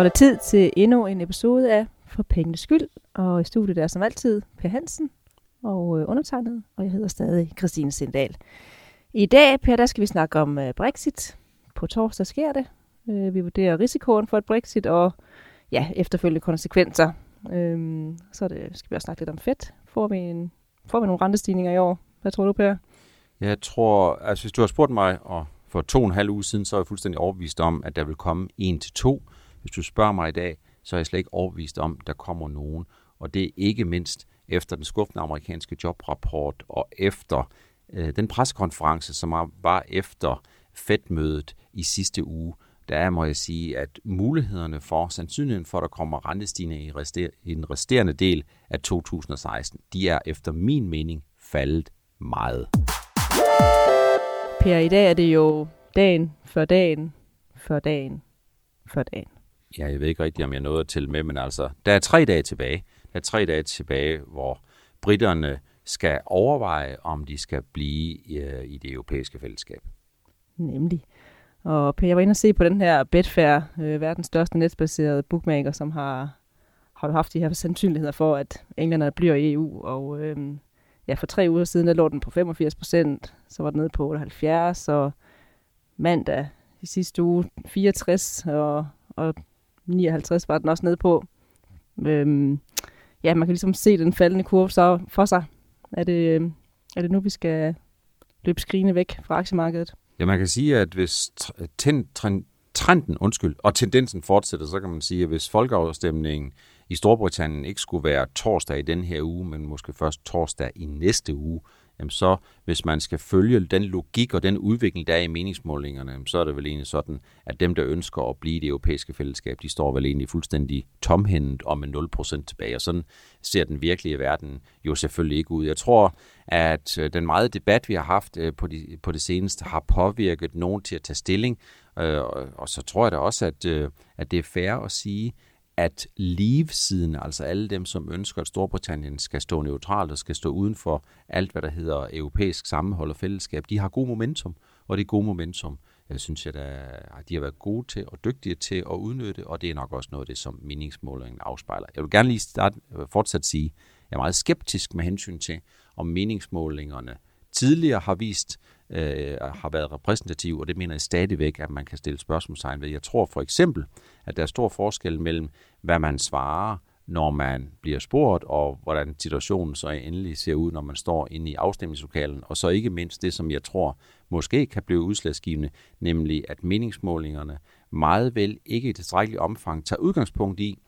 Er det tid til endnu en episode af For Pengenes Skyld. Og i studiet er som altid Per Hansen og øh, undertegnet, og jeg hedder stadig Christine Sindal. I dag, Per, der skal vi snakke om øh, Brexit. På torsdag sker det. Øh, vi vurderer risikoen for et Brexit og ja, efterfølgende konsekvenser. Uh, så det, skal vi også snakke lidt om fedt. Får vi, en, får vi nogle rentestigninger i år? Hvad tror du, Per? Jeg tror, altså hvis du har spurgt mig og for to og en halv uge siden, så er jeg fuldstændig overbevist om, at der vil komme en til to. Hvis du spørger mig i dag, så er jeg slet ikke overbevist om, der kommer nogen. Og det er ikke mindst efter den skuffende amerikanske jobrapport og efter øh, den pressekonference, som var efter Fed-mødet i sidste uge, der er, må jeg sige, at mulighederne for, sandsynligheden for, at der kommer rentestigninger i, rester, i den resterende del af 2016, de er efter min mening faldet meget. Per, i dag er det jo dagen for dagen for dagen for dagen. Ja, jeg ved ikke rigtigt, om jeg nåede at tælle med, men altså, der er tre dage tilbage. Der er tre dage tilbage, hvor britterne skal overveje, om de skal blive i, øh, i det europæiske fællesskab. Nemlig. Og Per, jeg var inde og se på den her Betfair, øh, verdens største netbaserede bookmaker, som har, har haft de her sandsynligheder for, at englænderne bliver i EU. Og øh, ja, for tre uger siden, der lå den på 85 procent, så var den nede på 78, og mandag i sidste uge 64, og, og 59 var den også nede på. Øhm, ja, man kan ligesom se den faldende kurve så for sig. Er det, øhm, er det nu, vi skal løbe skrigende væk fra aktiemarkedet? Ja, man kan sige, at hvis trenden, undskyld, og tendensen fortsætter, så kan man sige, at hvis folkeafstemningen i Storbritannien ikke skulle være torsdag i den her uge, men måske først torsdag i næste uge, jamen så hvis man skal følge den logik og den udvikling, der er i meningsmålingerne, så er det vel egentlig sådan, at dem, der ønsker at blive i det europæiske fællesskab, de står vel egentlig fuldstændig tomhændet og med 0% tilbage. Og sådan ser den virkelige verden jo selvfølgelig ikke ud. Jeg tror, at øh, den meget debat, vi har haft øh, på, de, på det seneste, har påvirket nogen til at tage stilling. Øh, og så tror jeg da også, at, at det er fair at sige, at leave-siden, altså alle dem, som ønsker, at Storbritannien skal stå neutralt og skal stå uden for alt, hvad der hedder europæisk sammenhold og fællesskab, de har god momentum, og det er god momentum, jeg synes jeg, at de har været gode til og dygtige til at udnytte, og det er nok også noget af det, som meningsmålingen afspejler. Jeg vil gerne lige starte, øh, fortsat sige, at jeg er meget skeptisk med hensyn til, om meningsmålingerne tidligere har vist, øh, har været repræsentativ, og det mener jeg stadigvæk, at man kan stille spørgsmålstegn ved. Jeg tror for eksempel, at der er stor forskel mellem, hvad man svarer, når man bliver spurgt, og hvordan situationen så endelig ser ud, når man står inde i afstemningslokalen, og så ikke mindst det, som jeg tror måske kan blive udslagsgivende, nemlig at meningsmålingerne meget vel ikke i tilstrækkelig omfang tager udgangspunkt i,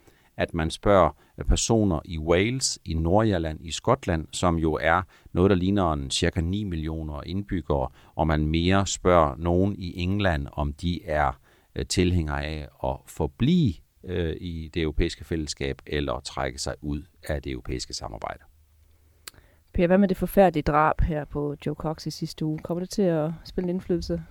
at man spørger personer i Wales, i Nordjylland, i Skotland, som jo er noget, der ligner en cirka 9 millioner indbyggere, og man mere spørger nogen i England, om de er øh, tilhængere af at forblive øh, i det europæiske fællesskab, eller trække sig ud af det europæiske samarbejde. Per, hvad med det forfærdelige drab her på Joe Cox i sidste uge? Kommer det til at spille en indflydelse?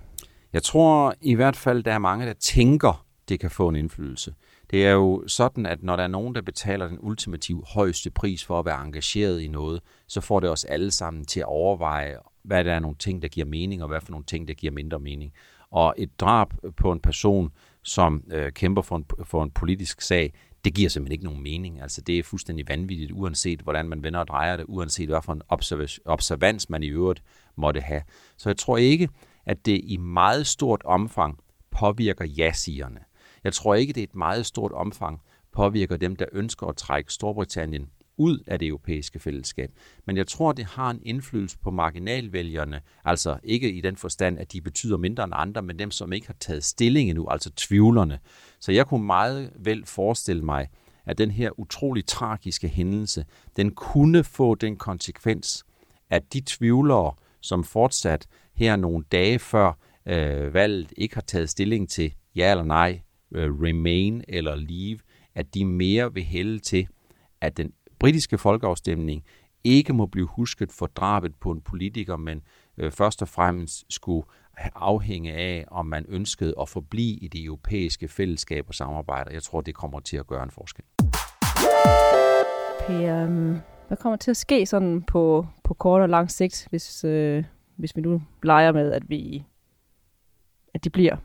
Jeg tror i hvert fald, der er mange, der tænker, det kan få en indflydelse. Det er jo sådan, at når der er nogen, der betaler den ultimative højeste pris for at være engageret i noget, så får det os alle sammen til at overveje, hvad der er nogle ting, der giver mening, og hvad for nogle ting, der giver mindre mening. Og et drab på en person, som øh, kæmper for en, for en politisk sag, det giver simpelthen ikke nogen mening. Altså det er fuldstændig vanvittigt, uanset hvordan man vender og drejer det, uanset hvad for en observans man i øvrigt måtte have. Så jeg tror ikke, at det i meget stort omfang påvirker ja-sigerne. Jeg tror ikke, det er et meget stort omfang påvirker dem, der ønsker at trække Storbritannien ud af det europæiske fællesskab. Men jeg tror, det har en indflydelse på marginalvælgerne, altså ikke i den forstand, at de betyder mindre end andre, men dem, som ikke har taget stilling endnu, altså tvivlerne. Så jeg kunne meget vel forestille mig, at den her utrolig tragiske hændelse, den kunne få den konsekvens, at de tvivlere, som fortsat her nogle dage før øh, valget ikke har taget stilling til ja eller nej, øh, remain eller leave, at de mere vil hælde til, at den britiske folkeafstemning ikke må blive husket for drabet på en politiker, men øh, først og fremmest skulle afhænge af, om man ønskede at forblive i det europæiske fællesskab og samarbejde. Jeg tror, det kommer til at gøre en forskel. Per, øhm, hvad kommer til at ske sådan på, på kort og lang sigt, hvis, øh, hvis vi nu leger med, at vi at de bliver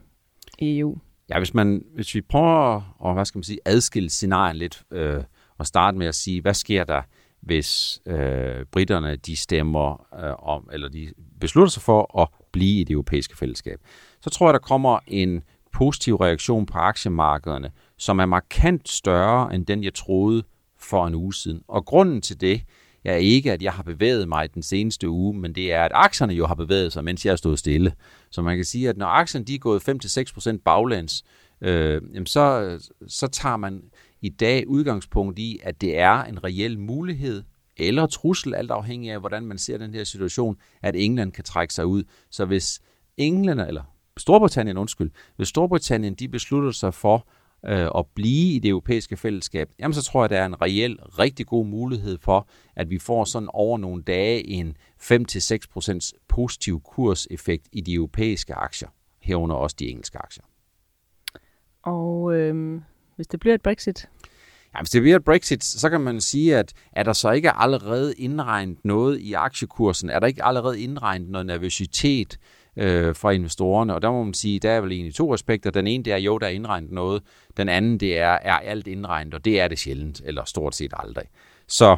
i EU? Ja, hvis, man, hvis vi prøver at hvad skal man sige, adskille scenarien lidt, øh, og starte med at sige, hvad sker der, hvis øh, britterne de stemmer øh, om, eller de beslutter sig for at blive i det europæiske fællesskab, så tror jeg, der kommer en positiv reaktion på aktiemarkederne, som er markant større end den, jeg troede for en uge siden. Og grunden til det er ikke, at jeg har bevæget mig den seneste uge, men det er, at aktierne jo har bevæget sig, mens jeg har stået stille. Så man kan sige, at når aktierne de er gået 5-6% baglæns, øh, jamen så, så tager man i dag udgangspunkt i, at det er en reel mulighed eller trussel, alt afhængig af, hvordan man ser den her situation, at England kan trække sig ud. Så hvis England, eller Storbritannien, undskyld, hvis Storbritannien de beslutter sig for øh, at blive i det europæiske fællesskab, jamen så tror jeg, der er en reel, rigtig god mulighed for, at vi får sådan over nogle dage en 5-6% positiv kurseffekt i de europæiske aktier, herunder også de engelske aktier. Og øh, hvis det bliver et Brexit? Ja, hvis det bliver et Brexit, så kan man sige, at er der så ikke allerede indregnet noget i aktiekursen? Er der ikke allerede indregnet noget nervøsitet øh, fra investorerne? Og der må man sige, der er vel egentlig to aspekter. Den ene, det er jo, der er indregnet noget. Den anden, det er, er alt indregnet, og det er det sjældent, eller stort set aldrig. Så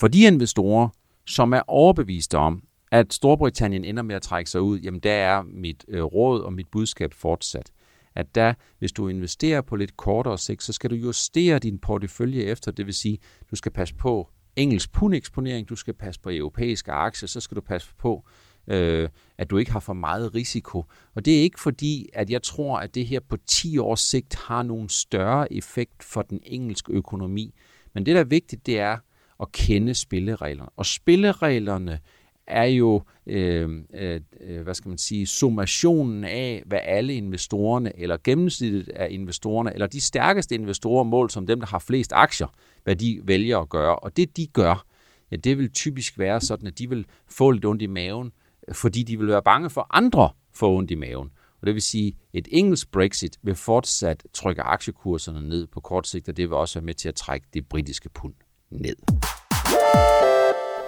for de investorer, som er overbeviste om, at Storbritannien ender med at trække sig ud, jamen der er mit øh, råd og mit budskab fortsat at der, hvis du investerer på lidt kortere sigt, så skal du justere din portefølje efter. Det vil sige, du skal passe på engelsk pundeksponering, du skal passe på europæiske aktier, så skal du passe på, øh, at du ikke har for meget risiko. Og det er ikke fordi, at jeg tror, at det her på 10 års sigt har nogen større effekt for den engelske økonomi. Men det, der er vigtigt, det er at kende spillereglerne. Og spillereglerne er jo, øh, øh, øh, hvad skal man sige, summationen af, hvad alle investorerne, eller gennemsnittet af investorerne, eller de stærkeste investorer mål som dem, der har flest aktier, hvad de vælger at gøre. Og det de gør, ja, det vil typisk være sådan, at de vil få lidt ondt i maven, fordi de vil være bange for andre få ondt i maven. Og det vil sige, at et engelsk Brexit vil fortsat trykke aktiekurserne ned på kort sigt, og det vil også være med til at trække det britiske pund ned.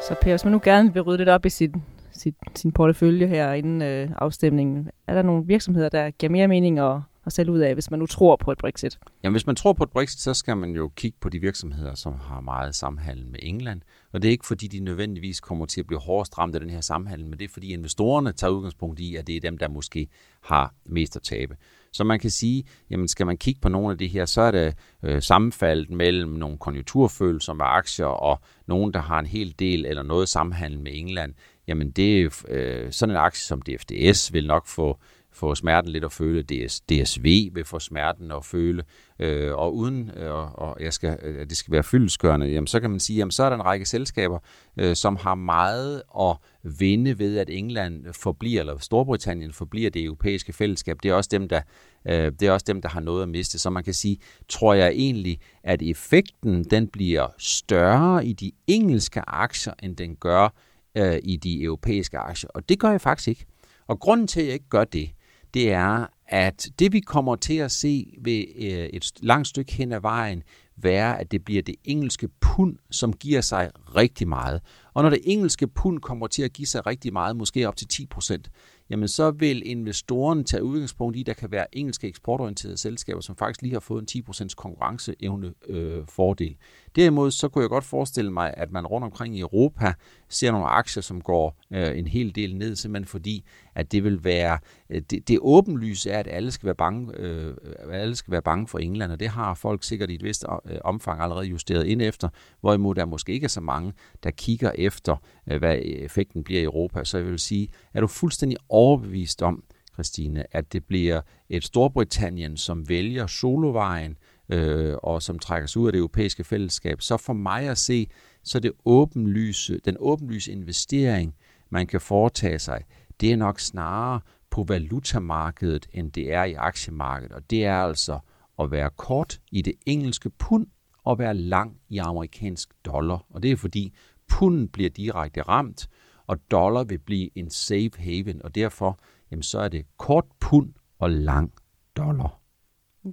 Så Per, hvis man nu gerne vil rydde lidt op i sin, sin, sin portefølje her inden øh, afstemningen, er der nogle virksomheder, der giver mere mening at, at sælge ud af, hvis man nu tror på et Brexit? Jamen, hvis man tror på et Brexit, så skal man jo kigge på de virksomheder, som har meget samhandel med England. Og det er ikke, fordi de nødvendigvis kommer til at blive hårdest ramt af den her samhandel, men det er, fordi investorerne tager udgangspunkt i, at det er dem, der måske har mest at tabe. Så man kan sige, jamen skal man kigge på nogle af de her, så er det øh, sammenfaldet mellem nogle konjunkturfølsomme aktier og nogen, der har en hel del eller noget samhandel med England. Jamen det er øh, sådan en aktie som DFDS vil nok få få smerten lidt at føle. DS, DSV vil få smerten at føle. Øh, og uden øh, og jeg skal, øh, det skal være fyldeskørende, jamen, så kan man sige, jamen, så er der en række selskaber, øh, som har meget at vinde ved, at England forbliver, eller Storbritannien forbliver det europæiske fællesskab. Det er også dem, der, øh, det er også dem, der har noget at miste. Så man kan sige, tror jeg egentlig, at effekten den bliver større i de engelske aktier, end den gør øh, i de europæiske aktier. Og det gør jeg faktisk ikke. Og grunden til, at jeg ikke gør det, det er, at det vi kommer til at se ved øh, et langt stykke hen ad vejen, være, at det bliver det engelske pund, som giver sig rigtig meget. Og når det engelske pund kommer til at give sig rigtig meget, måske op til 10 procent, jamen så vil investoren tage udgangspunkt i, at der kan være engelske eksportorienterede selskaber, som faktisk lige har fået en 10% konkurrenceevne øh, fordel. Derimod så kunne jeg godt forestille mig, at man rundt omkring i Europa ser nogle aktier, som går øh, en hel del ned, simpelthen fordi, at det vil være, øh, det, det åbenlyse er, at alle skal være bange, øh, alle skal være bange for England, og det har folk sikkert i et vist øh, omfang allerede justeret ind efter, hvorimod der måske ikke er så mange, der kigger efter, øh, hvad effekten bliver i Europa. Så jeg vil sige, er du fuldstændig overbevist om, Christine, at det bliver et Storbritannien, som vælger solovejen, øh, og som trækker sig ud af det europæiske fællesskab, så for mig at se, så det åbenlyse, den åbenlyse investering, man kan foretage sig, det er nok snarere på valutamarkedet, end det er i aktiemarkedet. Og det er altså at være kort i det engelske pund og være lang i amerikansk dollar. Og det er fordi punden bliver direkte ramt, og dollar vil blive en safe haven, og derfor jamen, så er det kort pund og lang dollar.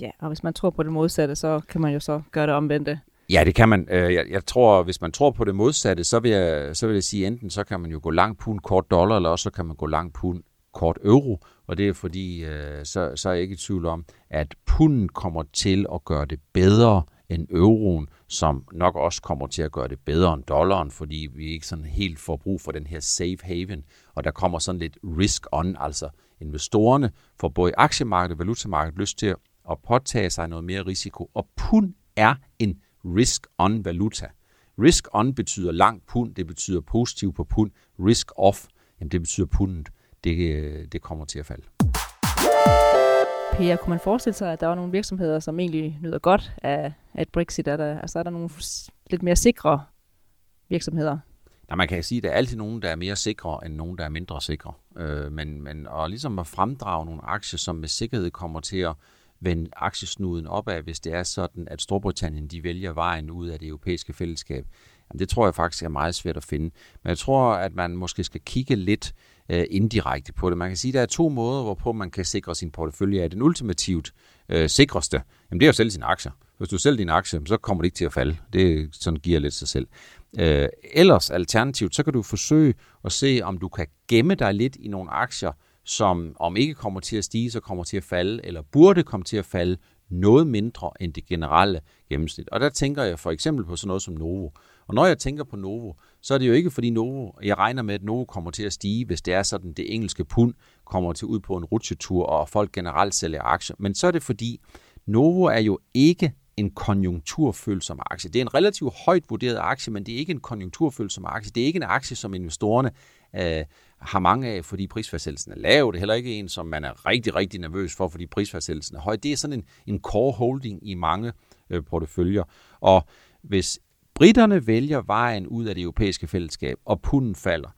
Ja, og hvis man tror på det modsatte, så kan man jo så gøre det omvendte. Ja, det kan man. Øh, jeg, jeg tror, hvis man tror på det modsatte, så vil, jeg, så vil jeg sige, enten så kan man jo gå lang pund kort dollar, eller også så kan man gå lang pund kort euro, og det er fordi, øh, så, så er jeg ikke i tvivl om, at punden kommer til at gøre det bedre end euroen, som nok også kommer til at gøre det bedre end dollaren, fordi vi ikke sådan helt får brug for den her safe haven, og der kommer sådan lidt risk on, altså investorerne får både aktiemarkedet og valutamarkedet lyst til at påtage sig noget mere risiko, og pund er en risk on valuta. Risk on betyder lang pund, det betyder positiv på pund. Risk off, jamen det betyder pundet, det, øh, det kommer til at falde. Per, kunne man forestille sig, at der var nogle virksomheder, som egentlig nyder godt af, at Brexit? Er der, altså er der nogle lidt mere sikre virksomheder? Nej, man kan sige, at der er altid nogen, der er mere sikre, end nogen, der er mindre sikre. Øh, men, men og ligesom at fremdrage nogle aktier, som med sikkerhed kommer til at vende aktiesnuden opad, hvis det er sådan, at Storbritannien de vælger vejen ud af det europæiske fællesskab. Jamen, det tror jeg faktisk er meget svært at finde. Men jeg tror, at man måske skal kigge lidt øh, indirekte på det. Man kan sige, at der er to måder, hvorpå man kan sikre sin portefølje af. Den ultimativt øh, sikreste, jamen det er at sælge sine aktier. Hvis du sælger dine aktier, så kommer det ikke til at falde. Det sådan giver lidt sig selv. Øh, ellers alternativt, så kan du forsøge at se, om du kan gemme dig lidt i nogle aktier, som om ikke kommer til at stige, så kommer til at falde, eller burde komme til at falde noget mindre end det generelle gennemsnit. Og der tænker jeg for eksempel på sådan noget som Novo. Og når jeg tænker på Novo, så er det jo ikke fordi Novo, jeg regner med, at Novo kommer til at stige, hvis det er sådan, det engelske pund kommer til ud på en rutsjetur, og folk generelt sælger aktier. Men så er det fordi, Novo er jo ikke en konjunkturfølsom aktie. Det er en relativt højt vurderet aktie, men det er ikke en konjunkturfølsom aktie. Det er ikke en aktie, som investorerne øh, har mange af, fordi prisfastsættelsen er lav. Det er heller ikke en, som man er rigtig, rigtig nervøs for, fordi prisfastsættelsen er høj. Det er sådan en, en core holding i mange øh, porteføljer. Og hvis britterne vælger vejen ud af det europæiske fællesskab, og punden falder,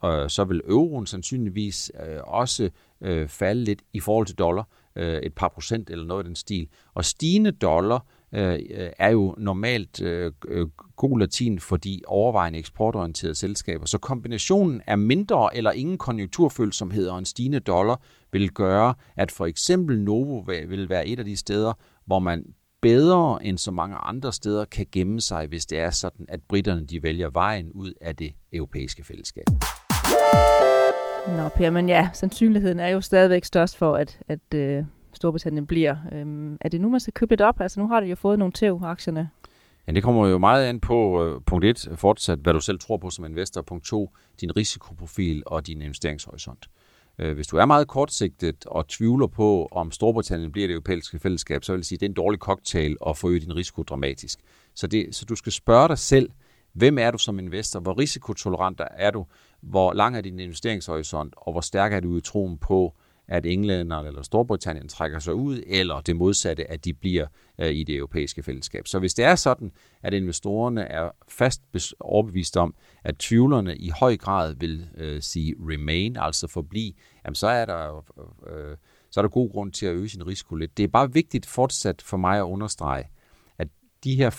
og så vil euroen sandsynligvis øh, også øh, falde lidt i forhold til dollar, øh, et par procent eller noget af den stil. Og stigende dollar er jo normalt god latin for de overvejende eksportorienterede selskaber. Så kombinationen af mindre eller ingen konjunkturfølsomhed og en stigende dollar vil gøre, at for eksempel Novo vil være et af de steder, hvor man bedre end så mange andre steder kan gemme sig, hvis det er sådan, at britterne de vælger vejen ud af det europæiske fællesskab. Nå Per, men ja, sandsynligheden er jo stadigvæk størst for, at, at øh, Storbritannien bliver. Øhm, er det nu, man skal købe lidt op? Altså nu har det jo fået nogle tæv, aktierne. Ja, det kommer jo meget an på uh, punkt 1, fortsat hvad du selv tror på som investor. Punkt 2, din risikoprofil og din investeringshorisont. Øh, hvis du er meget kortsigtet og tvivler på, om Storbritannien bliver det europæiske fællesskab, så vil jeg sige, at det er en dårlig cocktail at forøge din risiko dramatisk. Så, det, så du skal spørge dig selv, hvem er du som investor? Hvor risikotolerant er du? Hvor lang er din investeringshorisont? Og hvor stærk er du i troen på, at England eller Storbritannien trækker sig ud, eller det modsatte, at de bliver øh, i det europæiske fællesskab. Så hvis det er sådan, at investorerne er fast overbevist om, at tvivlerne i høj grad vil øh, sige remain, altså forblive, jamen så er der øh, så er der god grund til at øge sin risiko lidt. Det er bare vigtigt fortsat for mig at understrege, at de her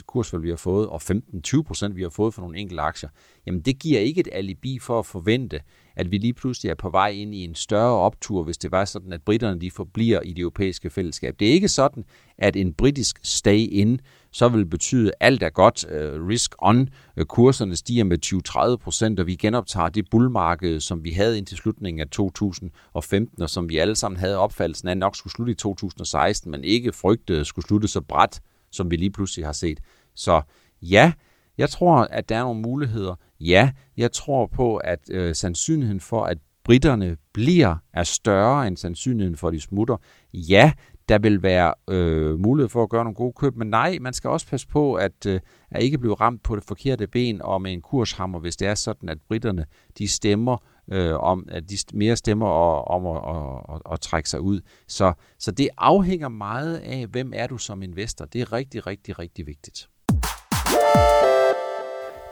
5-7% kursfald, vi har fået, og 15-20% vi har fået for nogle enkelte aktier, jamen det giver ikke et alibi for at forvente, at vi lige pludselig er på vej ind i en større optur, hvis det var sådan, at britterne de forbliver i det europæiske fællesskab. Det er ikke sådan, at en britisk stay-in så vil betyde, at alt er godt, øh, risk on, øh, kurserne stiger med 20-30 procent, og vi genoptager det bullmarked, som vi havde indtil slutningen af 2015, og som vi alle sammen havde opfattelsen af, nok skulle slutte i 2016, men ikke frygtede skulle slutte så bræt, som vi lige pludselig har set. Så ja, jeg tror, at der er nogle muligheder. Ja, jeg tror på, at øh, sandsynligheden for, at britterne bliver, er større end sandsynligheden for, at de smutter. Ja, der vil være øh, mulighed for at gøre nogle gode køb, men nej, man skal også passe på, at, øh, at ikke blive ramt på det forkerte ben og med en kurshammer, hvis det er sådan, at britterne de stemmer øh, om, at de mere stemmer om at, og, og, og trække sig ud. Så, så det afhænger meget af, hvem er du som investor. Det er rigtig, rigtig, rigtig vigtigt. Yeah!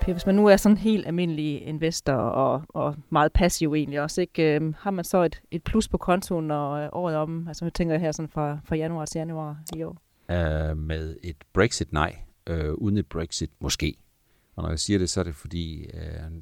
Hvis man nu er sådan en helt almindelig investor og, og meget passiv egentlig også, ikke, øh, har man så et, et plus på kontoen, når øh, året om, altså jeg tænker her sådan fra, fra januar til januar i år? Uh, med et Brexit, nej. Uh, uden et Brexit, måske. Og når jeg siger det, så er det fordi, uh,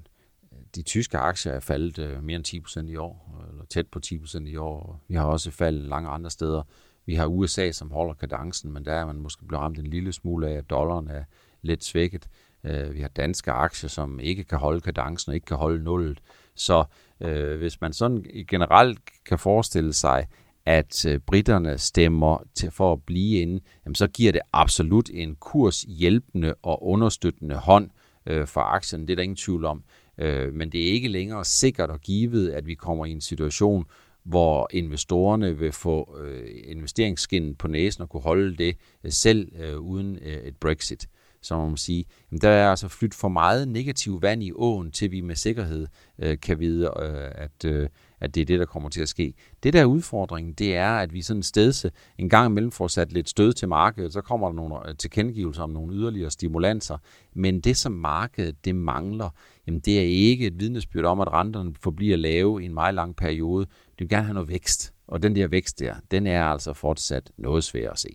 de tyske aktier er faldet uh, mere end 10% i år, eller tæt på 10% i år. Vi har også faldet lange andre steder. Vi har USA, som holder kadencen, men der er man måske blevet ramt en lille smule af, at dollaren er lidt svækket. Øh, vi har danske aktier, som ikke kan holde kadencen og ikke kan holde nullet. Så øh, hvis man sådan generelt kan forestille sig, at øh, britterne stemmer til for at blive inde, jamen så giver det absolut en kurs hjælpende og understøttende hånd øh, for aktien. Det er der ingen tvivl om. Øh, men det er ikke længere sikkert og givet, at vi kommer i en situation, hvor investorerne vil få øh, investeringsskinnet på næsen og kunne holde det øh, selv øh, uden øh, et Brexit. Så må man sige, jamen der er altså flyttet for meget negativ vand i åen, til vi med sikkerhed øh, kan vide, øh, at, øh, at det er det, der kommer til at ske. Det der er udfordringen, det er, at vi sådan stedse en gang imellem får sat lidt stød til markedet, så kommer der nogle øh, tilkendegivelser om nogle yderligere stimulanser, men det som markedet det mangler, jamen det er ikke et vidnesbyrd om, at renterne forbliver lave i en meget lang periode. Det vil gerne have noget vækst, og den der vækst der, den er altså fortsat noget svær at se.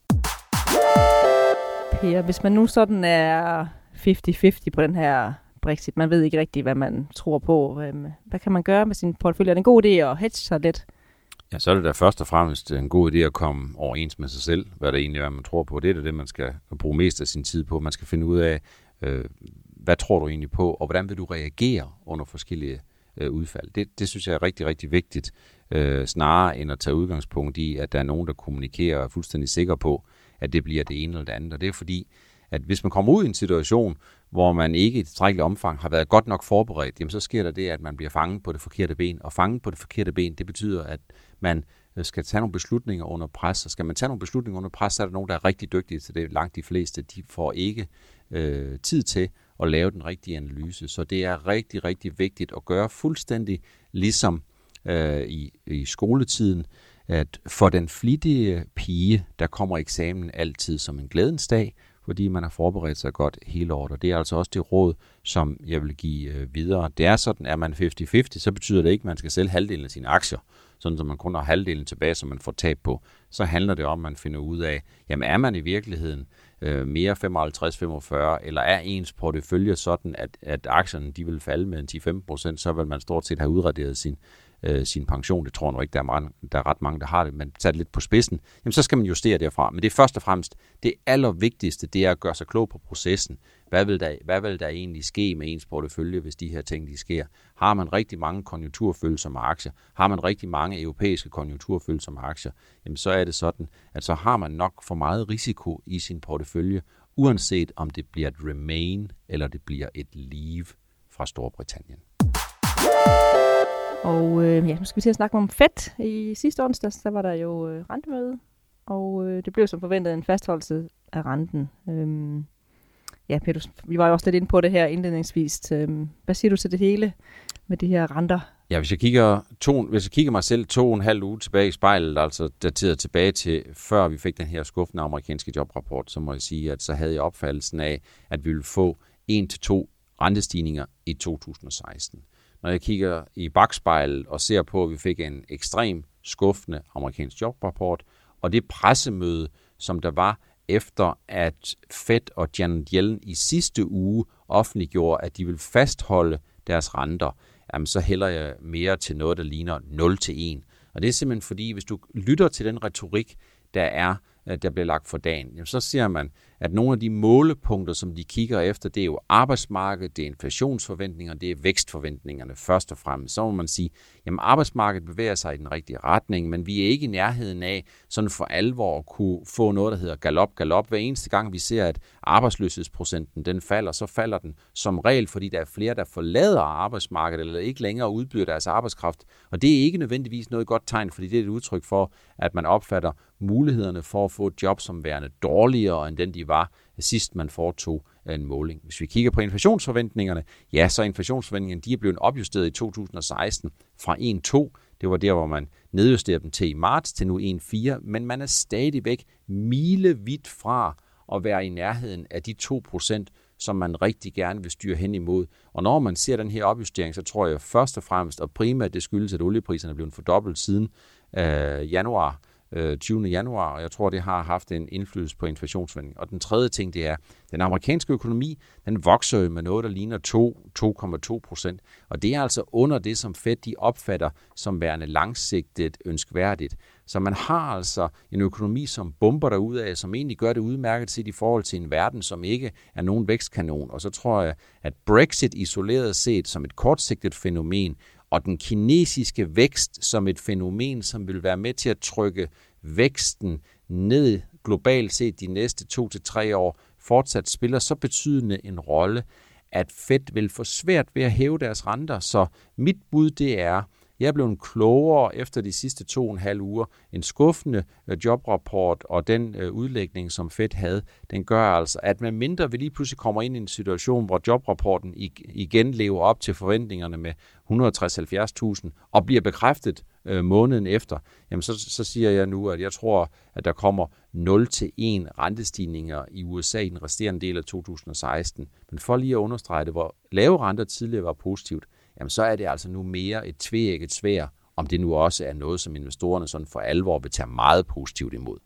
Per, hvis man nu sådan er 50-50 på den her Brexit, man ved ikke rigtigt, hvad man tror på, hvad kan man gøre med sin portefølje? Er det en god idé at hedge sig lidt? Ja, så er det da først og fremmest en god idé at komme overens med sig selv, hvad det egentlig er, man tror på. Det er det, man skal bruge mest af sin tid på. Man skal finde ud af, øh, hvad tror du egentlig på, og hvordan vil du reagere under forskellige øh, udfald. Det, det synes jeg er rigtig, rigtig vigtigt, øh, snarere end at tage udgangspunkt i, at der er nogen, der kommunikerer og er fuldstændig sikker på, at det bliver det ene eller det andet. Og det er fordi, at hvis man kommer ud i en situation, hvor man ikke i tilstrækkeligt omfang har været godt nok forberedt, jamen så sker der det, at man bliver fanget på det forkerte ben. Og fanget på det forkerte ben, det betyder, at man øh, skal tage nogle beslutninger under pres. Og skal man tage nogle beslutninger under pres, så er der nogen, der er rigtig dygtige til det. Langt de fleste, de får ikke øh, tid til at lave den rigtige analyse. Så det er rigtig, rigtig vigtigt at gøre fuldstændig ligesom øh, i, i skoletiden, at for den flittige pige, der kommer eksamen altid som en glædens dag, fordi man har forberedt sig godt hele året. Og det er altså også det råd, som jeg vil give øh, videre. Det er sådan, at man 50-50, så betyder det ikke, at man skal sælge halvdelen af sine aktier, sådan så man kun har halvdelen tilbage, som man får tab på. Så handler det om, at man finder ud af, jamen er man i virkeligheden øh, mere 55-45, eller er ens portefølje sådan, at, at aktierne de vil falde med 10-15%, så vil man stort set have udraderet sin, øh, sin pension. Det tror jeg nok ikke, der er, mange, der er ret mange, der har det, men tager det lidt på spidsen, jamen så skal man justere derfra. Men det er først og fremmest, det allervigtigste, det er at gøre sig klog på processen. Hvad vil, der, hvad vil der egentlig ske med ens portefølje, hvis de her ting de sker? Har man rigtig mange konjunkturfølsomme aktier? Har man rigtig mange europæiske konjunkturfølsomme aktier? Jamen så er det sådan, at så har man nok for meget risiko i sin portefølje, uanset om det bliver et remain eller det bliver et leave fra Storbritannien. Og øh, ja, nu skal vi til at snakke om fedt. I sidste onsdag, der var der jo øh, rentemøde, og øh, det blev som forventet en fastholdelse af renten. Øhm, ja, Peter, vi var jo også lidt inde på det her indledningsvis. Øhm, hvad siger du til det hele med de her renter? Ja, hvis jeg kigger, to, hvis jeg kigger mig selv to og en halv uge tilbage i spejlet, altså dateret tilbage til før vi fik den her skuffende amerikanske jobrapport, så må jeg sige, at så havde jeg opfattelsen af, at vi ville få en til to rentestigninger i 2016 når jeg kigger i bagspejlet og ser på, at vi fik en ekstrem skuffende amerikansk jobrapport, og det pressemøde, som der var efter at Fed og Janet Yellen i sidste uge offentliggjorde, at de vil fastholde deres renter, jamen så hælder jeg mere til noget, der ligner 0 til 1. Og det er simpelthen fordi, hvis du lytter til den retorik, der er, øh, der bliver lagt for dagen, jamen så ser man, at nogle af de målepunkter, som de kigger efter, det er jo arbejdsmarkedet, det er inflationsforventninger, det er vækstforventningerne først og fremmest. Så må man sige, jamen arbejdsmarkedet bevæger sig i den rigtige retning, men vi er ikke i nærheden af sådan for alvor at kunne få noget, der hedder galop, galop. Hver eneste gang vi ser, at arbejdsløshedsprocenten den falder, så falder den som regel, fordi der er flere, der forlader arbejdsmarkedet eller ikke længere udbyder deres arbejdskraft. Og det er ikke nødvendigvis noget godt tegn, fordi det er et udtryk for, at man opfatter mulighederne for at få et job som værende dårligere end den, de var sidst man foretog øh, en måling. Hvis vi kigger på inflationsforventningerne, ja, så er inflationsforventningerne de er blevet opjusteret i 2016 fra 1,2. Det var der, hvor man nedjusterede dem til i marts til nu 1,4, men man er stadigvæk milevidt fra at være i nærheden af de 2%, som man rigtig gerne vil styre hen imod. Og når man ser den her opjustering, så tror jeg først og fremmest, og primært det skyldes, at oliepriserne er blevet fordoblet siden øh, januar Øh, 20. Januar, og jeg tror, det har haft en indflydelse på inflationsforventningen. Og den tredje ting, det er, den amerikanske økonomi, den vokser med noget, der ligner 2,2 procent. Og det er altså under det, som Fed de opfatter som værende langsigtet ønskværdigt. Så man har altså en økonomi, som bomber derud af, som egentlig gør det udmærket set i forhold til en verden, som ikke er nogen vækstkanon. Og så tror jeg, at Brexit isoleret set som et kortsigtet fænomen, og den kinesiske vækst som et fænomen, som vil være med til at trykke væksten ned globalt set de næste to til tre år, fortsat spiller så betydende en rolle, at Fed vil få svært ved at hæve deres renter. Så mit bud det er, jeg er blevet klogere efter de sidste to og en halv uger. En skuffende øh, jobrapport og den øh, udlægning, som Fed havde, den gør altså, at med mindre vi lige pludselig kommer ind i en situation, hvor jobrapporten igen lever op til forventningerne med 160-70.000 og bliver bekræftet øh, måneden efter, jamen så, så siger jeg nu, at jeg tror, at der kommer 0-1 rentestigninger i USA i den resterende del af 2016. Men for lige at understrege det, hvor lave renter tidligere var positivt, jamen så er det altså nu mere et tveægget svær, om det nu også er noget, som investorerne sådan for alvor vil tage meget positivt imod.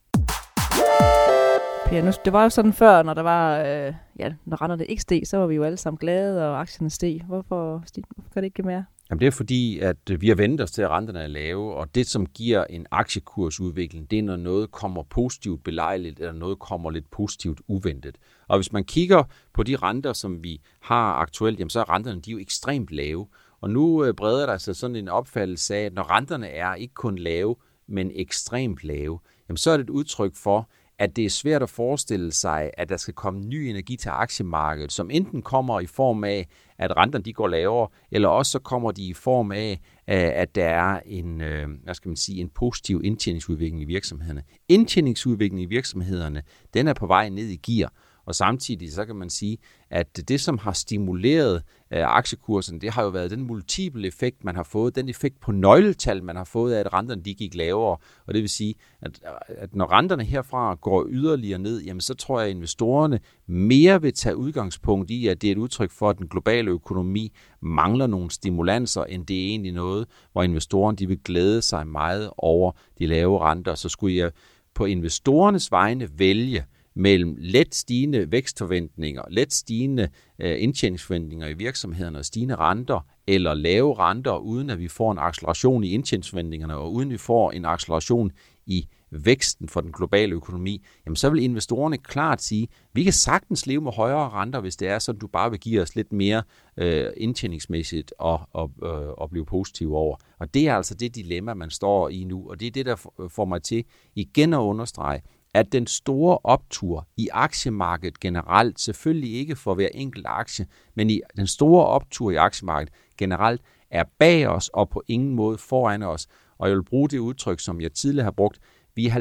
Per, nu, det var jo sådan før, når der var, øh, ja, når renterne ikke steg, så var vi jo alle sammen glade, og aktierne steg. Hvorfor, hvorfor kan det ikke mere? Jamen det er fordi, at øh, vi har ventet os til, at renterne er lave, og det, som giver en aktiekursudvikling, det er, når noget kommer positivt belejligt, eller noget kommer lidt positivt uventet. Og hvis man kigger på de renter, som vi har aktuelt, jamen så er renterne de er jo ekstremt lave. Og nu øh, breder der sig sådan en opfattelse af, at når renterne er ikke kun lave, men ekstremt lave, jamen så er det et udtryk for, at det er svært at forestille sig, at der skal komme ny energi til aktiemarkedet, som enten kommer i form af, at renterne de går lavere, eller også så kommer de i form af, øh, at der er en, øh, hvad skal man sige, en positiv indtjeningsudvikling i virksomhederne. Indtjeningsudviklingen i virksomhederne, den er på vej ned i gear, og samtidig så kan man sige, at det, som har stimuleret øh, aktiekursen, det har jo været den multiple effekt, man har fået, den effekt på nøgletal, man har fået af, at renterne de gik lavere. Og det vil sige, at, at når renterne herfra går yderligere ned, jamen så tror jeg, at investorerne mere vil tage udgangspunkt i, at det er et udtryk for, at den globale økonomi mangler nogle stimulanser, end det er egentlig noget, hvor investorerne de vil glæde sig meget over de lave renter. Så skulle jeg på investorernes vegne vælge, mellem let stigende vækstforventninger, let stigende øh, indtjeningsforventninger i virksomhederne og stigende renter, eller lave renter, uden at vi får en acceleration i indtjeningsforventningerne, og uden at vi får en acceleration i væksten for den globale økonomi, jamen så vil investorerne klart sige, vi kan sagtens leve med højere renter, hvis det er sådan, du bare vil give os lidt mere øh, indtjeningsmæssigt og, og, øh, og blive positiv over. Og det er altså det dilemma, man står i nu, og det er det, der får mig til igen at understrege, at den store optur i aktiemarkedet generelt, selvfølgelig ikke for hver enkelt aktie, men i den store optur i aktiemarkedet generelt, er bag os og på ingen måde foran os. Og jeg vil bruge det udtryk, som jeg tidligere har brugt. Vi er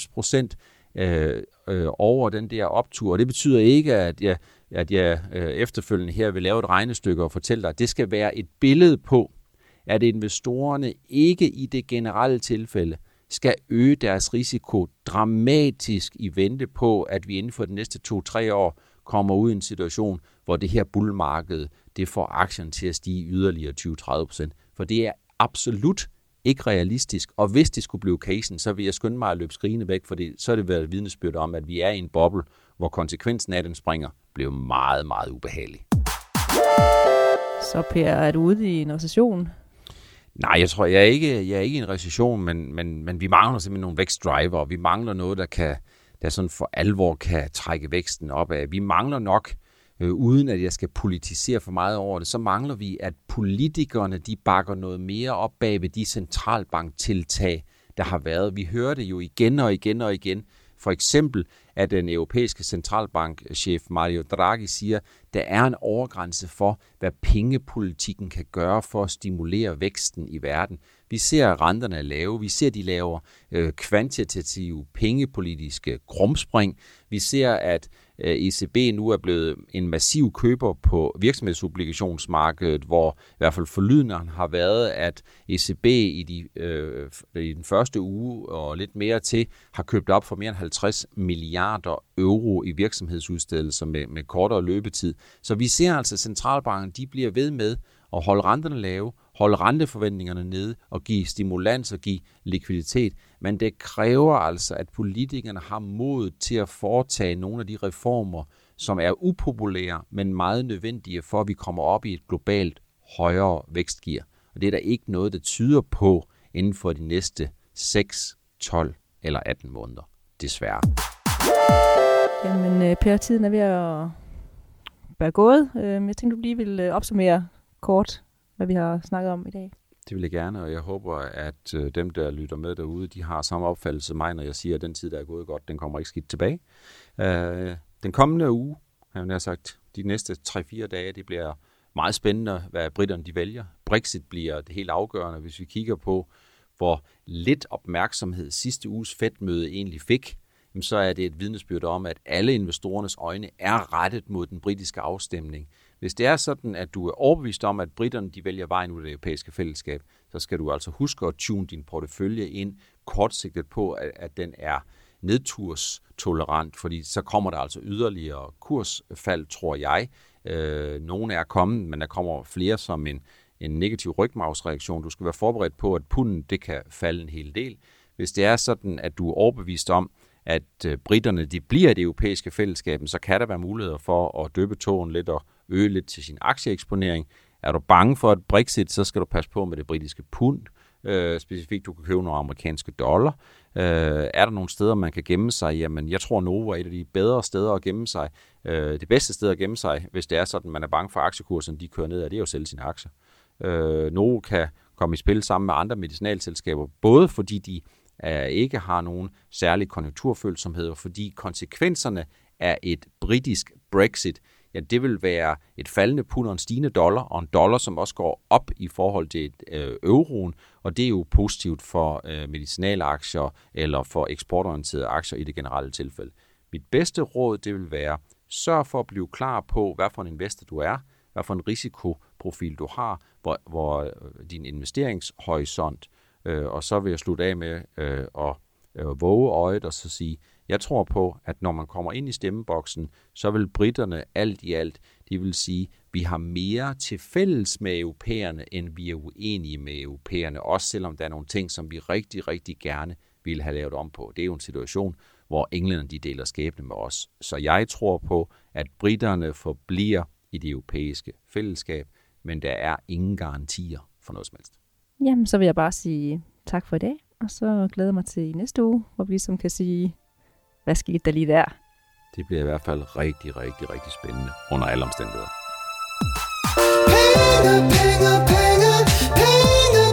90-95 procent øh, øh, over den der optur, og det betyder ikke, at jeg, at jeg øh, efterfølgende her vil lave et regnestykke og fortælle dig, at det skal være et billede på, at investorerne ikke i det generelle tilfælde skal øge deres risiko dramatisk i vente på, at vi inden for de næste to-tre år kommer ud i en situation, hvor det her bullmarked, det får aktierne til at stige yderligere 20-30 procent. For det er absolut ikke realistisk, og hvis det skulle blive casen, så vil jeg skynde mig at løbe skrigende væk, for så er det været vidnesbyrd om, at vi er i en boble, hvor konsekvensen af den springer blev meget, meget ubehagelig. Så Per, er du ude i en recession? Nej, jeg tror, jeg er ikke, jeg er ikke i en recession, men, men, men vi mangler simpelthen nogle vækstdriver, og vi mangler noget, der kan der sådan for alvor kan trække væksten op af. Vi mangler nok, øh, uden at jeg skal politisere for meget over det, så mangler vi, at politikerne de bakker noget mere op bag ved de centralbanktiltag, der har været. Vi hører det jo igen og igen og igen for eksempel, at den europæiske centralbankchef Mario Draghi siger, der er en overgrænse for, hvad pengepolitikken kan gøre for at stimulere væksten i verden. Vi ser, renterne er lave. Vi ser, de laver øh, kvantitative pengepolitiske krumspring. Vi ser, at Øh, Øh, ECB nu er blevet en massiv køber på virksomhedsobligationsmarkedet, hvor i hvert fald forlydneren har været, at ECB i, de, øh, i den første uge og lidt mere til har købt op for mere end 50 milliarder euro i virksomhedsudstedelser med, med kortere løbetid. Så vi ser altså, at centralbanken de bliver ved med at holde renterne lave, holde renteforventningerne nede og give stimulans og give likviditet. Men det kræver altså, at politikerne har mod til at foretage nogle af de reformer, som er upopulære, men meget nødvendige for, at vi kommer op i et globalt højere vækstgear. Og det er der ikke noget, der tyder på inden for de næste 6, 12 eller 18 måneder. Desværre. Jamen, øh, Per, tiden er ved at være gået. Øh, jeg tænkte, du lige vil øh, opsummere kort, hvad vi har snakket om i dag. Det vil jeg gerne, og jeg håber, at øh, dem, der lytter med derude, de har samme opfattelse som mig, når jeg siger, at den tid, der er gået godt, den kommer ikke skidt tilbage. Øh, den kommende uge, har jeg sagt, de næste 3-4 dage, det bliver meget spændende, hvad britterne de vælger. Brexit bliver det helt afgørende, hvis vi kigger på, hvor lidt opmærksomhed sidste uges Fed-møde egentlig fik, så er det et vidnesbyrd om, at alle investorernes øjne er rettet mod den britiske afstemning. Hvis det er sådan, at du er overbevist om, at britterne de vælger vejen ud af det europæiske fællesskab, så skal du altså huske at tune din portefølje ind kortsigtet på, at, at den er nedturstolerant, fordi så kommer der altså yderligere kursfald, tror jeg. Øh, nogle er kommet, men der kommer flere som en, en negativ rygmavsreaktion. Du skal være forberedt på, at punden det kan falde en hel del. Hvis det er sådan, at du er overbevist om, at øh, britterne de bliver i det europæiske fællesskab, så kan der være muligheder for at døbe tåen lidt og øge lidt til sin aktieeksponering. Er du bange for et Brexit, så skal du passe på med det britiske pund. Øh, specifikt, du kan købe nogle amerikanske dollar. Øh, er der nogle steder, man kan gemme sig? Jamen, jeg tror, Novo er et af de bedre steder at gemme sig. Øh, det bedste sted at gemme sig, hvis det er sådan, man er bange for aktiekursen, de kører ned, er det jo at sælge sine aktier. Øh, Novo kan komme i spil sammen med andre medicinalselskaber, både fordi de øh, ikke har nogen særlig konjunkturfølsomhed, og fordi konsekvenserne af et britisk Brexit, ja, det vil være et faldende pund og en stigende dollar, og en dollar, som også går op i forhold til øh, euroen, og det er jo positivt for øh, medicinalaktier eller for eksportorienterede aktier i det generelle tilfælde. Mit bedste råd, det vil være, sørg for at blive klar på, hvad for en investor du er, hvad for en risikoprofil du har, hvor, hvor øh, din investeringshorisont, øh, og så vil jeg slutte af med øh, at øh, våge øjet og så sige, jeg tror på, at når man kommer ind i stemmeboksen, så vil britterne alt i alt, de vil sige, vi har mere til fælles med europæerne, end vi er uenige med europæerne, også selvom der er nogle ting, som vi rigtig, rigtig gerne ville have lavet om på. Det er jo en situation, hvor englænderne de deler skæbne med os. Så jeg tror på, at britterne forbliver i det europæiske fællesskab, men der er ingen garantier for noget som helst. Jamen, så vil jeg bare sige tak for i dag, og så glæder jeg mig til næste uge, hvor vi som kan sige, hvad skete der lige der? Det bliver i hvert fald rigtig, rigtig, rigtig spændende under alle omstændigheder. Penge, penge, penge, penge.